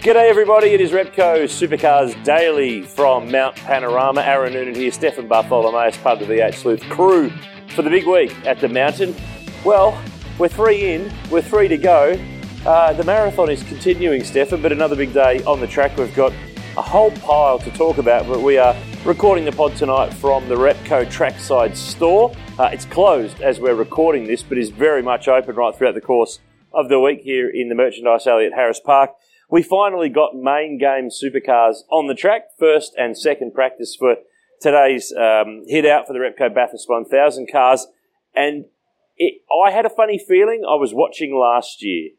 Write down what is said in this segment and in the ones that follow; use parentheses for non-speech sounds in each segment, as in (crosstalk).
G'day everybody, it is Repco Supercars Daily from Mount Panorama. Aaron Noonan here, Stefan Bartholomaeus, part of the V8 Sleuth crew for the big week at the mountain. Well, we're three in, we're three to go. Uh, the marathon is continuing, Stefan, but another big day on the track. We've got a whole pile to talk about, but we are recording the pod tonight from the Repco Trackside store. Uh, it's closed as we're recording this, but is very much open right throughout the course of the week here in the Merchandise Alley at Harris Park. We finally got main game supercars on the track, first and second practice for today's um, hit out for the Repco Bathurst 1000 cars. And it, I had a funny feeling I was watching last year.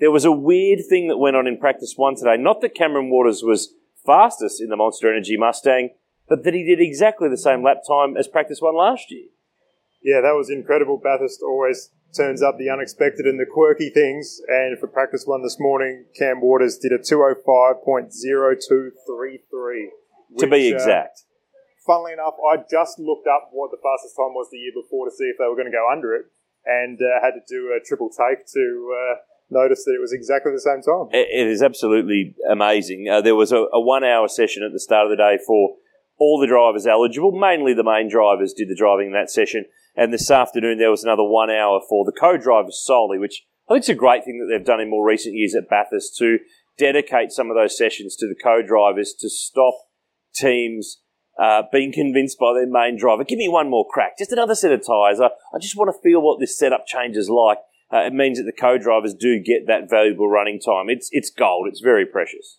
There was a weird thing that went on in practice one today. Not that Cameron Waters was fastest in the Monster Energy Mustang, but that he did exactly the same lap time as practice one last year. Yeah, that was incredible. Bathurst always turns up the unexpected and the quirky things. And for practice one this morning, Cam Waters did a 205.0233. to be uh, exact. Uh, funnily enough, I just looked up what the fastest time was the year before to see if they were going to go under it and uh, had to do a triple take to uh, notice that it was exactly the same time. it is absolutely amazing. Uh, there was a, a one hour session at the start of the day for all the drivers eligible. Mainly the main drivers did the driving in that session. And this afternoon there was another one hour for the co-drivers solely, which I think is a great thing that they've done in more recent years at Bathurst to dedicate some of those sessions to the co-drivers to stop teams uh, being convinced by their main driver. Give me one more crack, just another set of tyres. I, I just want to feel what this setup change is like. Uh, it means that the co-drivers do get that valuable running time. It's it's gold. It's very precious.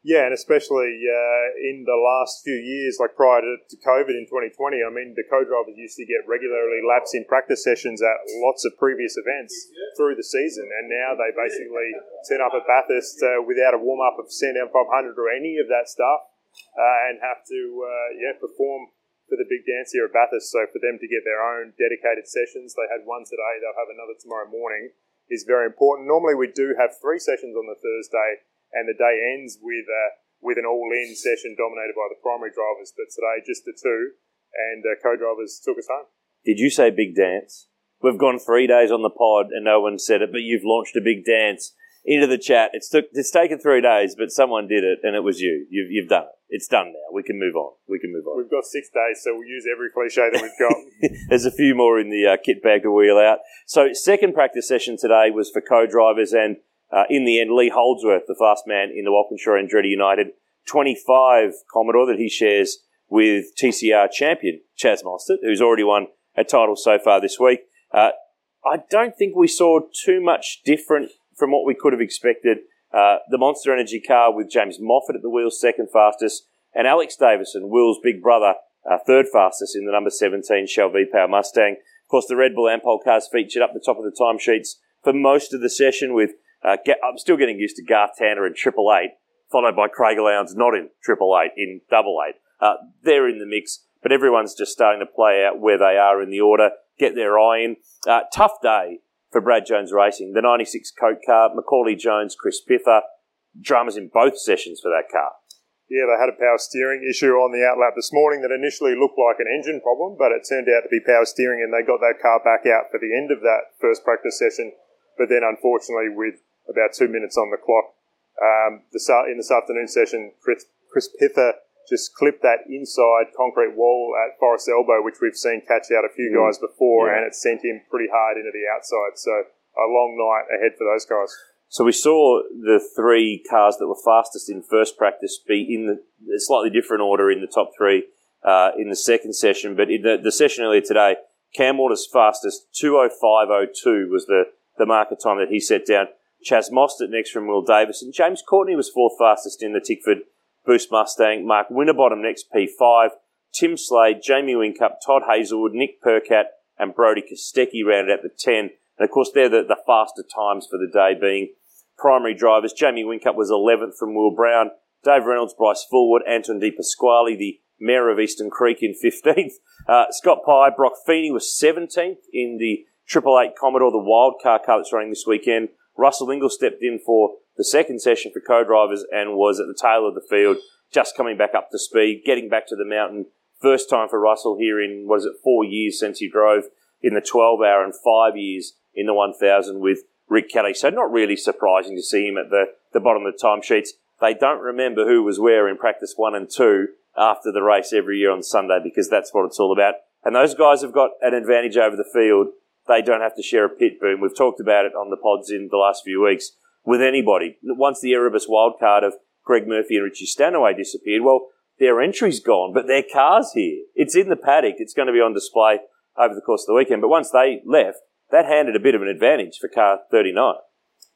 Yeah, and especially uh, in the last few years, like prior to, to COVID in 2020, I mean, the co-drivers used to get regularly laps in practice sessions at lots of previous events through the season, and now they basically turn up at Bathurst uh, without a warm-up of CNM 500 or any of that stuff, uh, and have to uh, yeah perform for the big dance here at Bathurst. So for them to get their own dedicated sessions, they had one today, they'll have another tomorrow morning, is very important. Normally we do have three sessions on the Thursday and the day ends with uh, with an all-in session dominated by the primary drivers. But today, just the two, and uh, co-drivers took us home. Did you say big dance? We've gone three days on the pod and no one said it, but you've launched a big dance into the chat. It's took it's taken three days, but someone did it, and it was you. You've you've done it. It's done now. We can move on. We can move on. We've got six days, so we'll use every cliche that we've got. (laughs) There's a few more in the uh, kit bag to wheel out. So second practice session today was for co-drivers and uh, in the end, Lee Holdsworth, the fast man in the Walkinshaw Andretti United 25 Commodore that he shares with TCR champion Chaz Mostert, who's already won a title so far this week. Uh, I don't think we saw too much different from what we could have expected. Uh, the Monster Energy car with James Moffat at the wheel, second fastest, and Alex Davison, Will's big brother, uh, third fastest in the number 17 Shell V-Power Mustang. Of course, the Red Bull Ampol cars featured up the top of the timesheets for most of the session with uh, I'm still getting used to Garth Tander in Triple Eight, followed by Craig Lowndes not in Triple Eight, in Double Eight. Uh, they're in the mix, but everyone's just starting to play out where they are in the order, get their eye in. Uh, tough day for Brad Jones Racing. The 96 Coke car, Macaulay Jones, Chris Pither, dramas in both sessions for that car. Yeah, they had a power steering issue on the outlap this morning that initially looked like an engine problem, but it turned out to be power steering, and they got that car back out for the end of that first practice session. But then, unfortunately, with about two minutes on the clock. Um, this, in this afternoon session, Chris, Chris Pither just clipped that inside concrete wall at Forest Elbow, which we've seen catch out a few mm. guys before, yeah. and it sent him pretty hard into the outside. So a long night ahead for those guys. So we saw the three cars that were fastest in first practice be in the slightly different order in the top three uh, in the second session, but in the, the session earlier today, Cam Waters' fastest 205.02 was the, the marker time that he set down. Chaz Mostert next from Will Davison. James Courtney was fourth fastest in the Tickford Boost Mustang. Mark Winterbottom next P5. Tim Slade, Jamie Whincup, Todd Hazelwood, Nick Percat, and Brody Kostecki rounded out the 10. And of course, they're the, the faster times for the day being primary drivers. Jamie Whincup was 11th from Will Brown. Dave Reynolds, Bryce Fullwood, Anton De Pasquale, the mayor of Eastern Creek in 15th. Uh, Scott Pye, Broc Feeney was 17th in the Triple Eight Commodore, the wild car car that's running this weekend. Russell Ingall stepped in for the second session for co-drivers and was at the tail of the field, just coming back up to speed, getting back to the mountain. First time for Russell here in, what is it, four years since he drove in the 12 hour and five years in the 1000 with Rick Kelly. So not really surprising to see him at the, the bottom of the timesheets. They don't remember who was where in practice one and two after the race every year on Sunday because that's what it's all about. And those guys have got an advantage over the field. They don't have to share a pit boom. We've talked about it on the pods in the last few weeks with anybody. Once the Erebus wildcard of Greg Murphy and Richie Stanaway disappeared, well, their entry's gone, but their car's here. It's in the paddock. It's going to be on display over the course of the weekend. But once they left, that handed a bit of an advantage for car 39.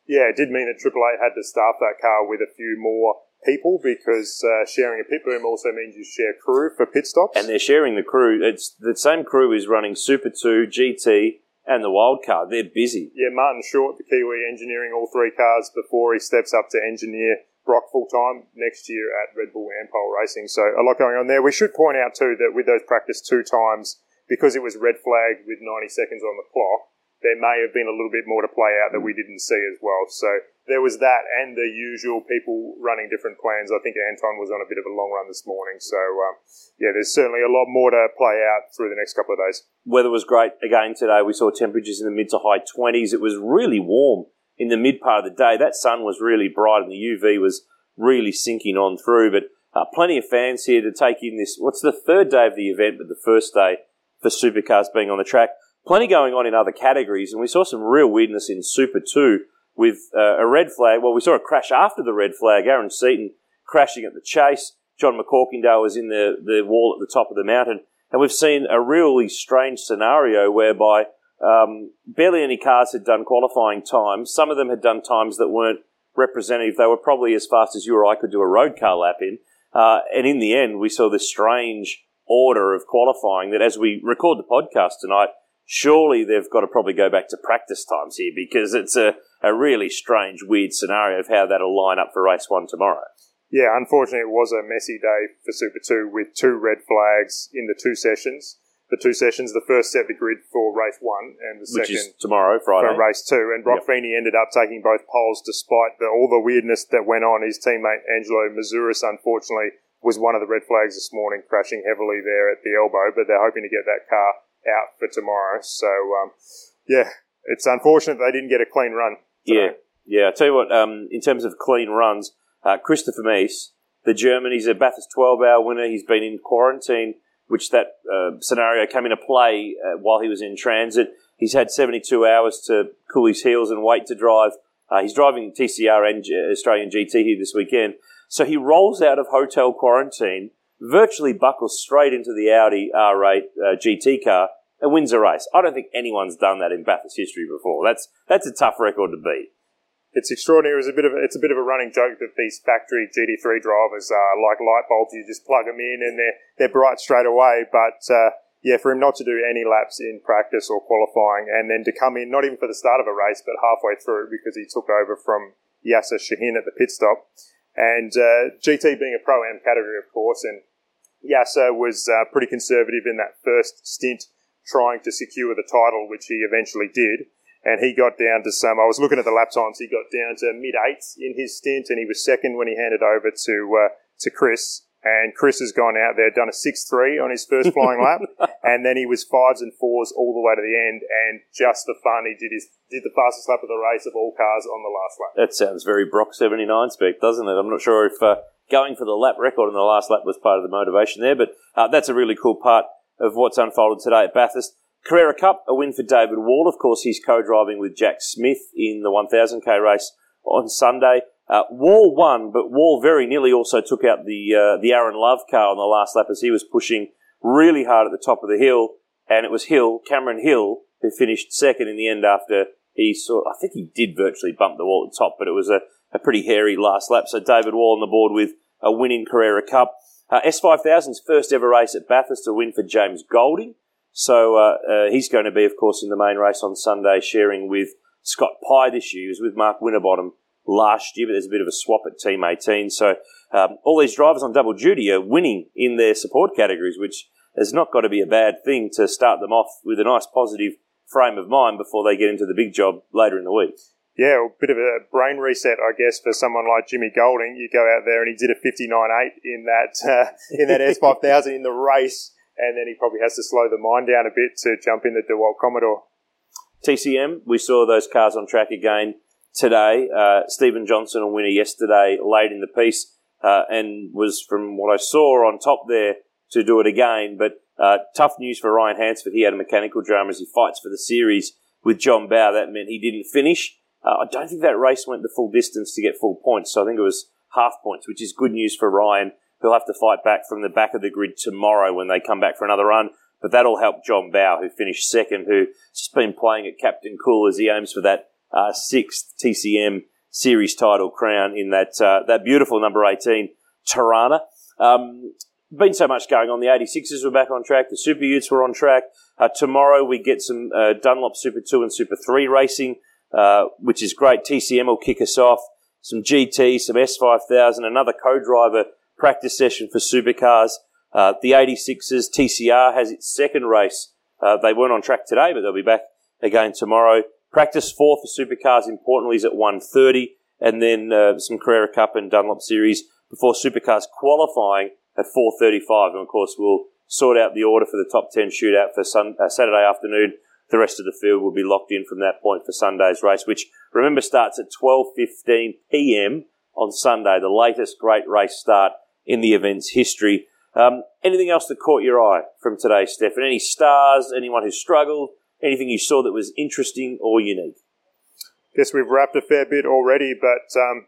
Yeah, it did mean that Triple Eight had to staff that car with a few more people because uh, sharing a pit boom also means you share crew for pit stops. And they're sharing the crew. It's the same crew is running Super 2, GT, and the wild card. They're busy. Yeah, Martin Short, the Kiwi, engineering all three cars before he steps up to engineer Broc full time next year at Red Bull Ampol Racing. So a lot going on there. We should point out too that with those practice two times, because it was red flagged with 90 seconds on the clock, there may have been a little bit more to play out that we didn't see as well. So there was that and the usual people running different plans. I think Anton was on a bit of a long run this morning. So, um, yeah, there's certainly a lot more to play out through the next couple of days. Weather was great again today. We saw temperatures in the mid to high 20s. It was really warm in the mid part of the day. That sun was really bright and the UV was really sinking on through. But uh, plenty of fans here to take in this. What's the third day of the event, but the first day for supercars being on the track plenty going on in other categories, and we saw some real weirdness in Super 2 with uh, a red flag. Well, we saw a crash after the red flag. Aaron Seaton crashing at the chase. John McCorkindale was in the, the wall at the top of the mountain. And we've seen a really strange scenario whereby um, barely any cars had done qualifying times. Some of them had done times that weren't representative. They were probably as fast as you or I could do a road car lap in. Uh, and in the end, we saw this strange order of qualifying that as we record the podcast tonight, surely they've got to probably go back to practice times here because it's a, a really strange, weird scenario of how that'll line up for race one tomorrow. Yeah, unfortunately, it was a messy day for Super 2 with two red flags in the two sessions. The two sessions, the first set the grid for race one, and the Which second is tomorrow, Friday. for race two. And Broc Yep. Feeney ended up taking both poles despite the, all the weirdness that went on. His teammate Angelo Mouzouris, unfortunately, was one of the red flags this morning, crashing heavily there at the elbow. But they're hoping to get that car out for tomorrow. So, um, yeah, it's unfortunate they didn't get a clean run. Yeah, today. yeah. I tell you what, um, in terms of clean runs, uh, Christopher Mies, the German, he's a Bathurst 12 hour winner. He's been in quarantine, which that uh, scenario came into play uh, while he was in transit. He's had 72 hours to cool his heels and wait to drive. Uh, he's driving TCR and Australian GT here this weekend. So he rolls out of hotel quarantine, virtually buckles straight into the Audi R8 uh, GT car and wins a race. I don't think anyone's done that in Bathurst history before. That's that's a tough record to beat. It's extraordinary. It's a bit of a, it's a bit of a running joke that these factory GT3 drivers are like light bulbs. You just plug them in and they're they're bright straight away. But uh, yeah, for him not to do any laps in practice or qualifying, and then to come in not even for the start of a race, but halfway through because he took over from Yasser Shahin at the pit stop, and uh, GT being a pro am category, of course, and Yasser was uh, pretty conservative in that first stint, trying to secure the title, which he eventually did and he got down to some. I was looking at the lap times. He got down to mid eights in his stint, and he was second when he handed over to uh, to Chris. And Chris has gone out there, done a six three on his first flying lap, (laughs) and then he was fives and fours all the way to the end. And just the fun, he did his did the fastest lap of the race of all cars on the last lap. That sounds very Brock 79 spec, doesn't it? I'm not sure if uh, going for the lap record in the last lap was part of the motivation there, but uh, that's a really cool part of what's unfolded today at Bathurst. Carrera Cup, a win for David Wall. Of course, he's co-driving with Jack Smith in the 1000k race on Sunday. Uh, Wall won, but Wall very nearly also took out the uh, the Aaron Love car on the last lap as he was pushing really hard at the top of the hill, and it was Hill, Cameron Hill, who finished second in the end after he saw. I think he did virtually bump the wall at the top, but it was a, a pretty hairy last lap. So David Wall on the board with a win in Carrera Cup. Uh, S5000's first ever race at Bathurst, a win for James Golding. So uh, uh, he's going to be, of course, in the main race on Sunday, sharing with Scott Pye this year. He was with Mark Winterbottom last year, but there's a bit of a swap at Team 18. So um, all these drivers on double duty are winning in their support categories, which has not got to be a bad thing to start them off with a nice positive frame of mind before they get into the big job later in the week. Yeah, a bit of a brain reset, I guess, for someone like Jimmy Golding. You go out there and he did a 59.8 in that uh, in that S5000 in the race, and then he probably has to slow the mind down a bit to jump in the DeWalt Commodore. TCM, we saw those cars on track again today. Uh, Steven Johnson, a winner yesterday, late in the piece, uh, and was from what I saw on top there to do it again. But uh, tough news for Ryan Hansford. He had a mechanical drama as he fights for the series with John Bowe. That meant he didn't finish. Uh, I don't think that race went the full distance to get full points, so I think it was half points, which is good news for Ryan. He'll have to fight back from the back of the grid tomorrow when they come back for another run. But that'll help John Bowe, who finished second, who's just been playing at Captain Cool as he aims for that uh, sixth TCM series title crown in that uh, that beautiful number 18 Torana. Um, been so much going on. The 86s were back on track. The Super Utes were on track. Uh, tomorrow we get some uh, Dunlop Super 2 and Super 3 racing, uh, which is great. TCM will kick us off. Some GT, some S5000, another co-driver practice session for supercars. Uh, the 86s, TCR has its second race. Uh, they weren't on track today, but they'll be back again tomorrow. Practice four for supercars, importantly, is at 1.30, and then uh, some Carrera Cup and Dunlop Series before supercars qualifying at 4.35. And of course, we'll sort out the order for the top 10 shootout for sun, uh, Saturday afternoon. The rest of the field will be locked in from that point for Sunday's race, which remember starts at 12.15 p.m. on Sunday, the latest great race start in the event's history. Um, anything else that caught your eye from today, Stefan? Any stars? Anyone who struggled? Anything you saw that was interesting or unique? Guess we've wrapped a fair bit already, but um,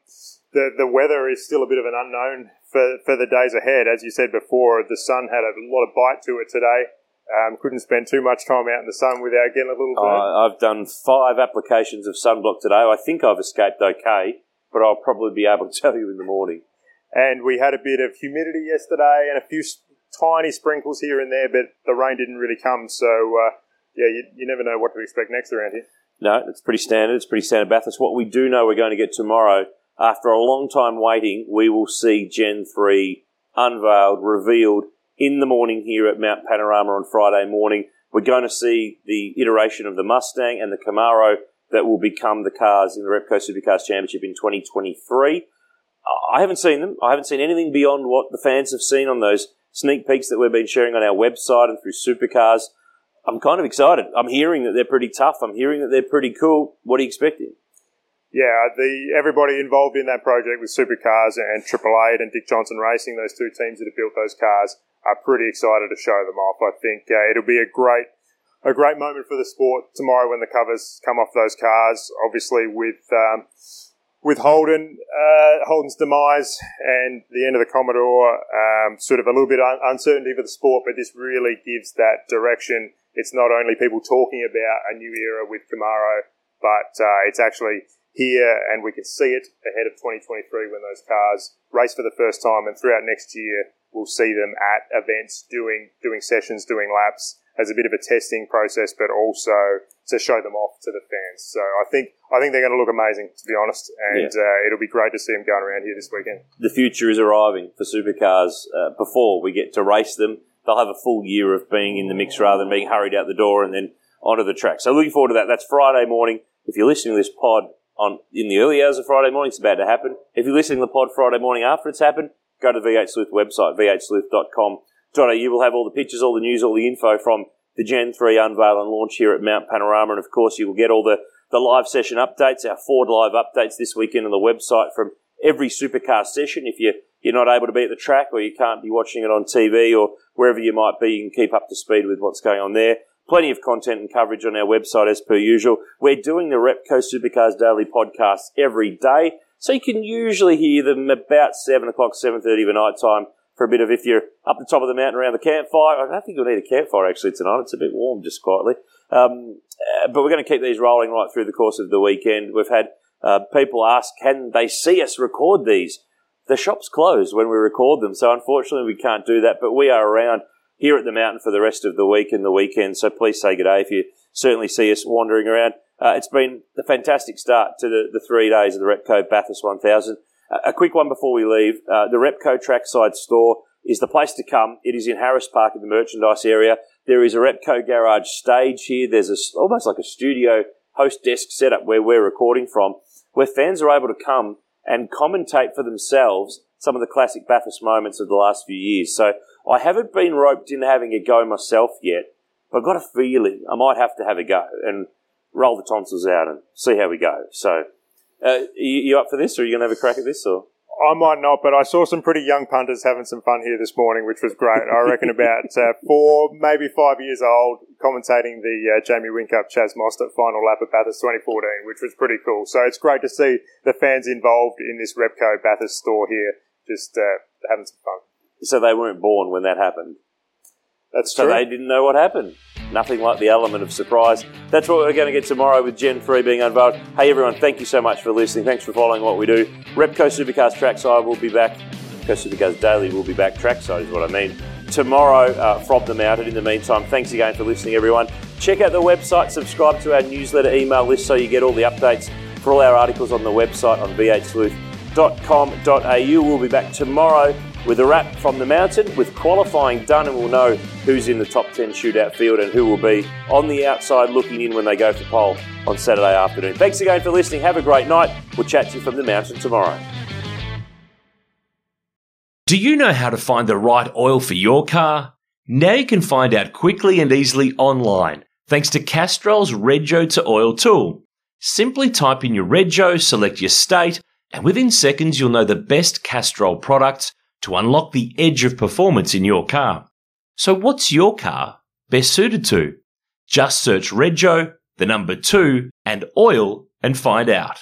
the the weather is still a bit of an unknown for, for the days ahead. As you said before, the sun had a lot of bite to it today. Um, couldn't spend too much time out in the sun without getting a little burn. Uh, I've done five applications of sunblock today. I think I've escaped okay, but I'll probably be able to (laughs) tell you in the morning. And we had a bit of humidity yesterday and a few tiny sprinkles here and there, but the rain didn't really come. So, uh, yeah, you, you never know what to expect next around here. No, it's pretty standard. It's pretty standard Bathurst. What we do know we're going to get tomorrow, after a long time waiting, we will see Gen 3 unveiled, revealed in the morning here at Mount Panorama on Friday morning. We're going to see the iteration of the Mustang and the Camaro that will become the cars in the Repco Supercars Championship in 2023. I haven't seen them. I haven't seen anything beyond what the fans have seen on those sneak peeks that we've been sharing on our website and through supercars. I'm kind of excited. I'm hearing that they're pretty tough. I'm hearing that they're pretty cool. What are you expecting? Yeah, the everybody involved in that project with Supercars and Triple Eight and Dick Johnson Racing, those two teams that have built those cars, are pretty excited to show them off. I think uh, it'll be a great a great moment for the sport tomorrow when the covers come off those cars. Obviously, with um, with Holden, uh, Holden's demise and the end of the Commodore, um, sort of a little bit un- uncertainty for the sport, but this really gives that direction. It's not only people talking about a new era with Camaro, but uh, it's actually here and we can see it ahead of 2023 when those cars race for the first time and throughout next year we'll see them at events doing doing sessions, doing laps as a bit of a testing process, but also to show them off to the fans. So I think I think they're going to look amazing, to be honest, and yeah. uh, it'll be great to see them going around here this weekend. The future is arriving for supercars uh, before we get to race them. They'll have a full year of being in the mix rather than being hurried out the door and then onto the track. So looking forward to that. That's Friday morning. If you're listening to this pod on in the early hours of Friday morning, it's about to happen. If you're listening to the pod Friday morning after it's happened, go to V8 Sleuth website, v8sleuth.com. You will have all the pictures, all the news, all the info from the Gen 3 unveil and launch here at Mount Panorama. And of course, you will get all the, the live session updates, our Ford live updates this weekend on the website from every supercar session. If you, you're not able to be at the track or you can't be watching it on TV or wherever you might be, you can keep up to speed with what's going on there. Plenty of content and coverage on our website as per usual. We're doing the Repco Supercars Daily podcast every day. So you can usually hear them about 7 o'clock, 7.30 of a night time for a bit of if you're up the top of the mountain around the campfire. I don't think you'll need a campfire actually tonight. It's a bit warm just quietly. Um, uh, but we're going to keep these rolling right through the course of the weekend. We've had uh, people ask, can they see us record these? The shop's close when we record them, so unfortunately we can't do that. But we are around here at the mountain for the rest of the week and the weekend. So please say good day if you certainly see us wandering around. Uh, it's been a fantastic start to the, the three days of the Repco Bathurst 1000. A, quick one before we leave. Uh, the Repco Trackside store is the place to come. It is in Harris Park in the merchandise area. There is a Repco garage stage here. There's a, almost like a studio host desk setup where we're recording from, where fans are able to come and commentate for themselves some of the classic Bathurst moments of the last few years. So I haven't been roped into having a go myself yet, but I've got a feeling I might have to have a go and roll the tonsils out and see how we go. So, uh, you, you up for this, or are you going to have a crack at this, or? I might not, but I saw some pretty young punters having some fun here this morning, which was great. I reckon about uh, (laughs) four, maybe five years old, commentating the uh, Jamie Whincup Chaz Mostert final lap at Bathurst 2014, which was pretty cool. So it's great to see the fans involved in this Repco Bathurst store here, just uh, having some fun. So they weren't born when that happened. That's so true. they didn't know what happened. Nothing like the element of surprise. That's what we're going to get tomorrow with Gen 3 being unveiled. Hey everyone, thank you so much for listening. Thanks for following what we do. Repco Supercars Trackside will be back. Repco Supercars Daily will be back. Trackside is what I mean. Tomorrow uh, from the mountain. In the meantime, thanks again for listening, everyone. Check out the website, subscribe to our newsletter email list so you get all the updates for all our articles on the website on v8sleuth.com.au. We'll be back tomorrow with a wrap from the mountain with qualifying done, and we'll know who's in the top 10 shootout field and who will be on the outside looking in when they go for pole on Saturday afternoon. Thanks again for listening. Have a great night. We'll chat to you from the mountain tomorrow. Do you know how to find the right oil for your car? Now you can find out quickly and easily online thanks to Castrol's Rego to Oil tool. Simply type in your Rego, select your state, and within seconds you'll know the best Castrol products to unlock the edge of performance in your car. So what's your car best suited to? Just search Rego, the number two, and oil and find out.